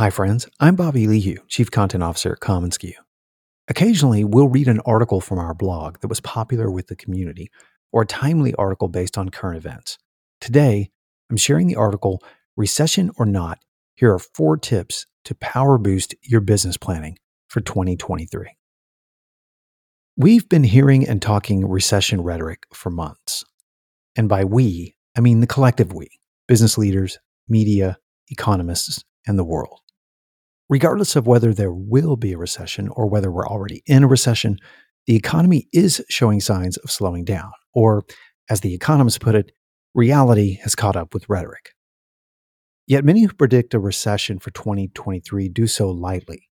Hi, friends. I'm Bobby Lehew, Chief Content Officer at commonsku. Occasionally, we'll read an article from our blog that was popular with the community or a timely article based on current events. Today, I'm sharing the article Recession or Not. Here are four tips to power boost your business planning for 2023. We've been hearing and talking recession rhetoric for months. And by we, I mean the collective we business leaders, media, economists, and the world. Regardless of whether there will be a recession or whether we're already in a recession, the economy is showing signs of slowing down. Or, as the economists put it, reality has caught up with rhetoric. Yet many who predict a recession for 2023 do so lightly.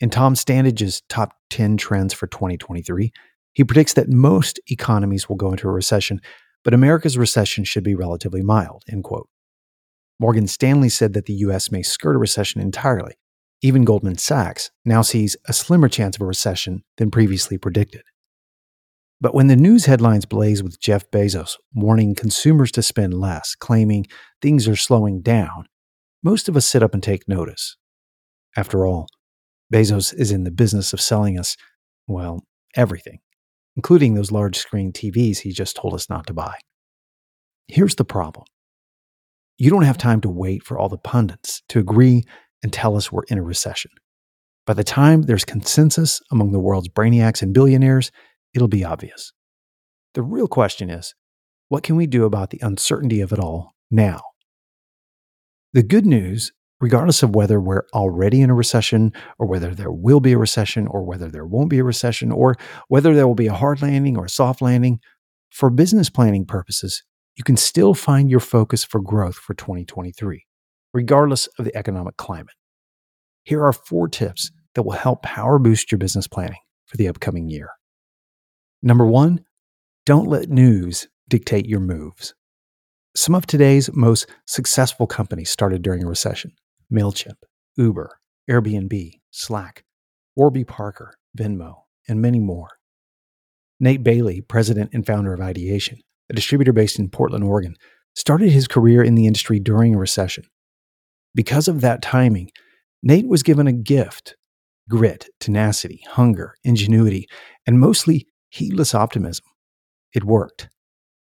In Tom Standage's top 10 trends for 2023, he predicts that most economies will go into a recession, but America's recession should be relatively mild, end quote. Morgan Stanley said that the US may skirt a recession entirely. Even Goldman Sachs now sees a slimmer chance of a recession than previously predicted. But when the news headlines blaze with Jeff Bezos warning consumers to spend less, claiming things are slowing down, most of us sit up and take notice. After all, Bezos is in the business of selling us, well, everything, including those large screen TVs he just told us not to buy. Here's the problem you don't have time to wait for all the pundits to agree and tell us we're in a recession. By the time there's consensus among the world's brainiacs and billionaires, it'll be obvious. The real question is what can we do about the uncertainty of it all now? The good news, regardless of whether we're already in a recession or whether there will be a recession or whether there won't be a recession or whether there will be a hard landing or a soft landing, for business planning purposes, you can still find your focus for growth for 2023, regardless of the economic climate. Here are four tips that will help power boost your business planning for the upcoming year. Number one, don't let news dictate your moves. Some of today's most successful companies started during a recession MailChimp, Uber, Airbnb, Slack, Warby Parker, Venmo, and many more. Nate Bailey, president and founder of Ideation, a distributor based in Portland, Oregon, started his career in the industry during a recession. Because of that timing, Nate was given a gift grit, tenacity, hunger, ingenuity, and mostly heedless optimism. It worked.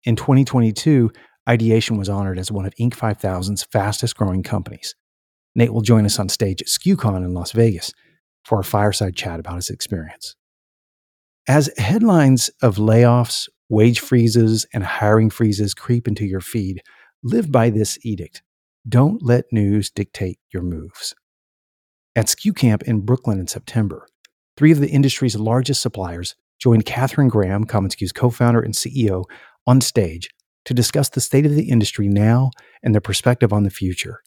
In 2022, Ideation was honored as one of Inc. 5000's fastest growing companies. Nate will join us on stage at SKUCon in Las Vegas for a fireside chat about his experience. As headlines of layoffs, wage freezes, and hiring freezes creep into your feed, live by this edict. Don't let news dictate your moves. At SKU Camp in Brooklyn in September, three of the industry's largest suppliers joined Katherine Graham, commonsku's co founder and CEO, on stage to discuss the state of the industry now and their perspective on the future.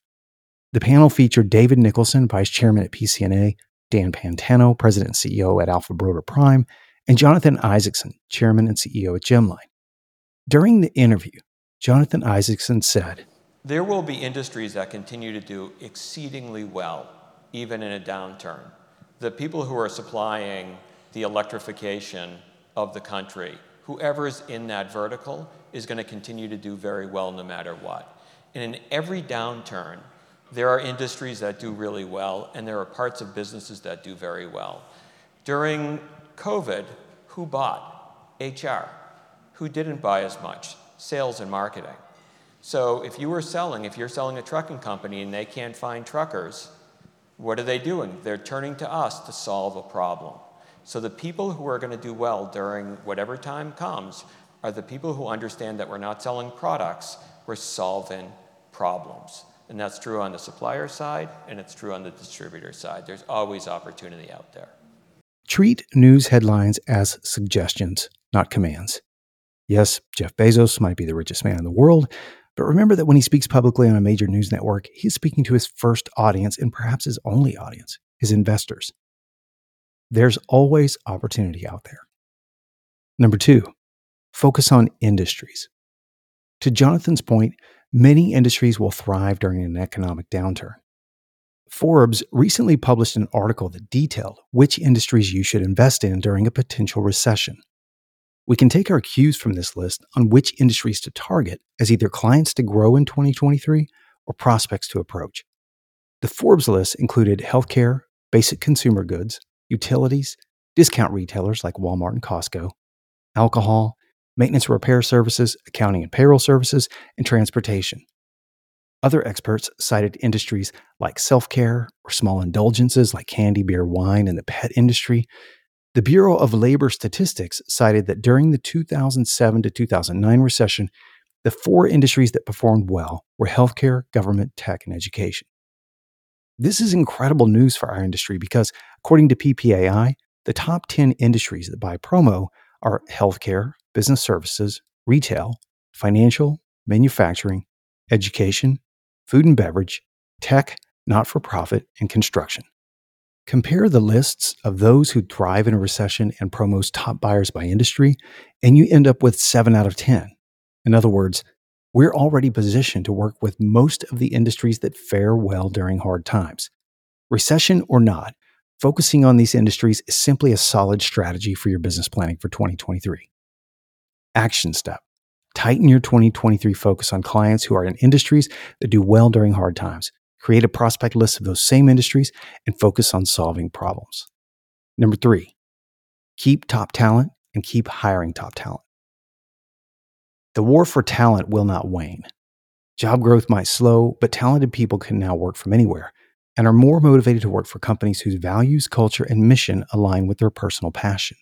The panel featured David Nicholson, vice chairman at PCNA, Dan Pantano, president and CEO at Alpha Broder Prime, and Jonathan Isaacson, chairman and CEO at Gemline. During the interview, Jonathan Isaacson said, There will be industries that continue to do exceedingly well, even in a downturn. The people who are supplying the electrification of the country, whoever's in that vertical is going to continue to do very well no matter what. And in every downturn, there are industries that do really well, and there are parts of businesses that do very well. During COVID, who bought? HR. Who didn't buy as much? Sales and marketing. So if you were selling, if you're selling a trucking company and they can't find truckers, what are they doing? They're turning to us to solve a problem. So the people who are going to do well during whatever time comes are the people who understand that we're not selling products, we're solving problems. And that's true on the supplier side and it's true on the distributor side. There's always opportunity out there. Treat news headlines as suggestions, not commands. Yes, Jeff Bezos might be the richest man in the world, but remember that when he speaks publicly on a major news network, he's speaking to his first audience and perhaps his only audience, his investors. There's always opportunity out there. Number two, focus on industries. To Jonathan's point, many industries will thrive during an economic downturn. Forbes recently published an article that detailed which industries you should invest in during a potential recession. We can take our cues from this list on which industries to target as either clients to grow in 2023 or prospects to approach. The Forbes list included healthcare, basic consumer goods, utilities, discount retailers like Walmart and Costco, alcohol, maintenance and repair services, accounting and payroll services, and transportation. Other experts cited industries like self care or small indulgences like candy, beer, wine, and the pet industry. The Bureau of Labor Statistics cited that during the 2007 to 2009 recession, the four industries that performed well were healthcare, government, tech, and education. This is incredible news for our industry because, according to PPAI, the top 10 industries that buy promo are healthcare, business services, retail, financial, manufacturing, education, food and beverage, tech, not for profit, and construction. Compare the lists of those who thrive in a recession and Promo's top buyers by industry, and you end up with 7 out of 10. In other words, we're already positioned to work with most of the industries that fare well during hard times. Recession or not, focusing on these industries is simply a solid strategy for your business planning for 2023. Action step Tighten your 2023 focus on clients who are in industries that do well during hard times. Create a prospect list of those same industries and focus on solving problems. Number three, keep top talent and keep hiring top talent. The war for talent will not wane. Job growth might slow, but talented people can now work from anywhere and are more motivated to work for companies whose values, culture, and mission align with their personal passion.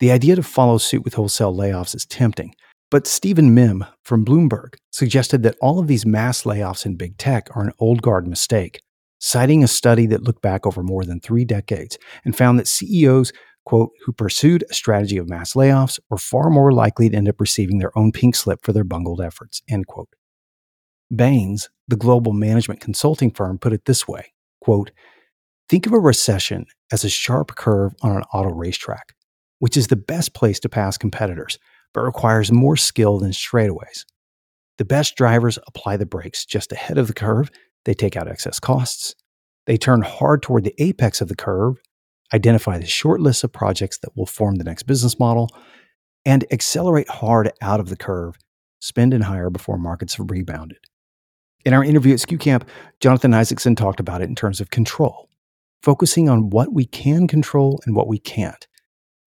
The idea to follow suit with wholesale layoffs is tempting, but Stephen Mihm from Bloomberg suggested that all of these mass layoffs in big tech are an old guard mistake, citing a study that looked back over more than three decades and found that CEOs, quote, who pursued a strategy of mass layoffs were far more likely to end up receiving their own pink slip for their bungled efforts, end quote. Bain, the global management consulting firm, put it this way quote, Think of a recession as a sharp curve on an auto racetrack, which is the best place to pass competitors but requires more skill than straightaways. The best drivers apply the brakes just ahead of the curve. They take out excess costs. They turn hard toward the apex of the curve, identify the short list of projects that will form the next business model, and accelerate hard out of the curve, spend and hire before markets have rebounded. In our interview at SKU Camp, Jonathan Isaacson talked about it in terms of control, focusing on what we can control and what we can't.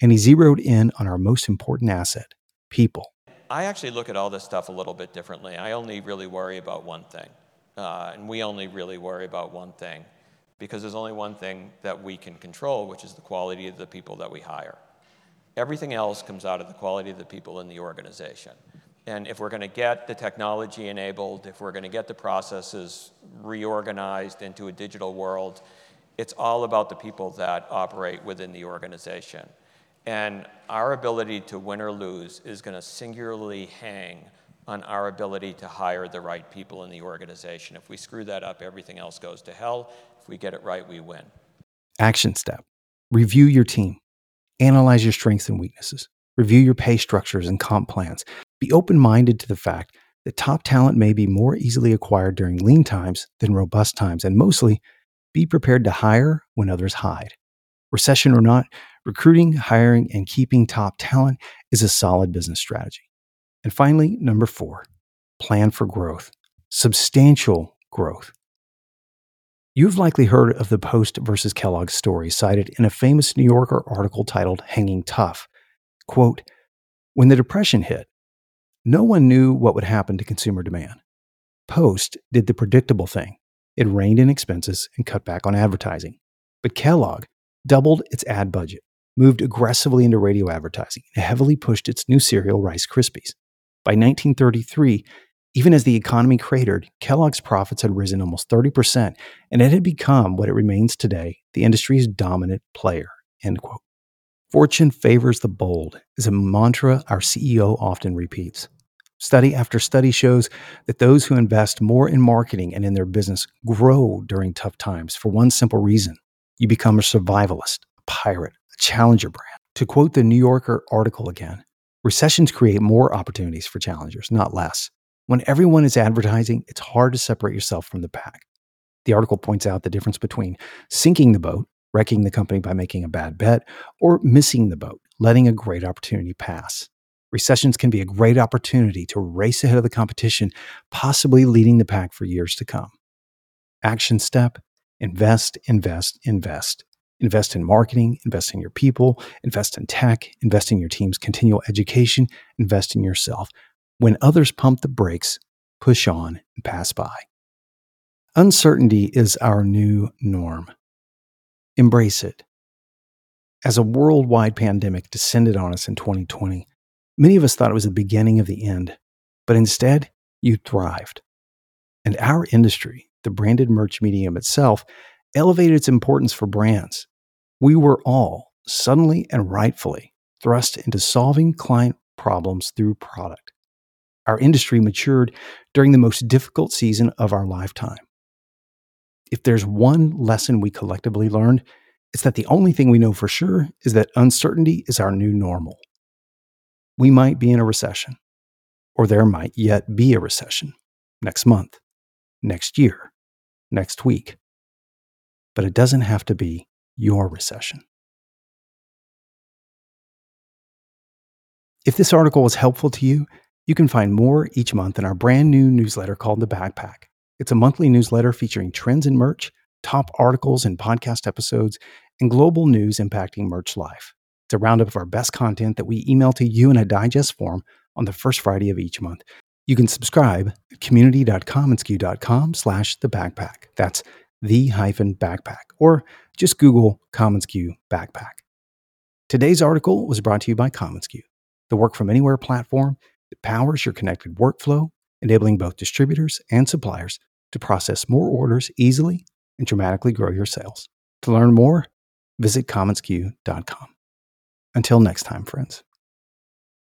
And he zeroed in on our most important asset, people. I actually look at all this stuff a little bit differently. I only really worry about one thing. Uh, and we only really worry about one thing because there's only one thing that we can control, which is the quality of the people that we hire. Everything else comes out of the quality of the people in the organization. And if we're going to get the technology enabled, if we're going to get the processes reorganized into a digital world, it's all about the people that operate within the organization. And our ability to win or lose is going to singularly hang on our ability to hire the right people in the organization. If we screw that up, everything else goes to hell. If we get it right, we win. Action step review your team, analyze your strengths and weaknesses, review your pay structures and comp plans. Be open minded to the fact that top talent may be more easily acquired during lean times than robust times, and mostly be prepared to hire when others hide. Recession or not, recruiting, hiring, and keeping top talent is a solid business strategy. And finally, number four, plan for growth, substantial growth. You've likely heard of the Post versus Kellogg story cited in a famous New Yorker article titled Hanging Tough. Quote, when the Depression hit, no one knew what would happen to consumer demand. Post did the predictable thing. It reined in expenses and cut back on advertising. But Kellogg doubled its ad budget, moved aggressively into radio advertising, and heavily pushed its new cereal, Rice Krispies. By 1933, even as the economy cratered, Kellogg's profits had risen almost 30%, and it had become what it remains today, the industry's dominant player. End quote. Fortune favors the bold is a mantra our CEO often repeats. Study after study shows that those who invest more in marketing and in their business grow during tough times for one simple reason you become a survivalist, a pirate, a challenger brand. To quote the New Yorker article again, recessions create more opportunities for challengers, not less. When everyone is advertising, it's hard to separate yourself from the pack. The article points out the difference between sinking the boat, wrecking the company by making a bad bet, or missing the boat, letting a great opportunity pass. Recessions can be a great opportunity to race ahead of the competition, possibly leading the pack for years to come. Action step invest, invest, invest. Invest in marketing, invest in your people, invest in tech, invest in your team's continual education, invest in yourself. When others pump the brakes, push on and pass by. Uncertainty is our new norm. Embrace it. As a worldwide pandemic descended on us in 2020, many of us thought it was the beginning of the end, but instead, you thrived. And our industry, the branded merch medium itself, elevated its importance for brands. We were all, suddenly and rightfully, thrust into solving client problems through product. Our industry matured during the most difficult season of our lifetime. If there's one lesson we collectively learned, it's that the only thing we know for sure is that uncertainty is our new normal. We might be in a recession, or there might yet be a recession next month, next year, next week. But it doesn't have to be your recession. If this article was helpful to you, you can find more each month in our brand new newsletter called The Backpack. It's a monthly newsletter featuring trends in merch, top articles and podcast episodes, and global news impacting merch life. It's a roundup of our best content that we email to you in a digest form on the first Friday of each month. You can subscribe at community.commonsku.com slash the backpack. That's the hyphen backpack, or just Google commonsku backpack. Today's article was brought to you by commonsku, the work from anywhere platform that powers your connected workflow, enabling both distributors and suppliers to process more orders easily and dramatically grow your sales. To learn more, visit commonsku.com. Until next time, friends.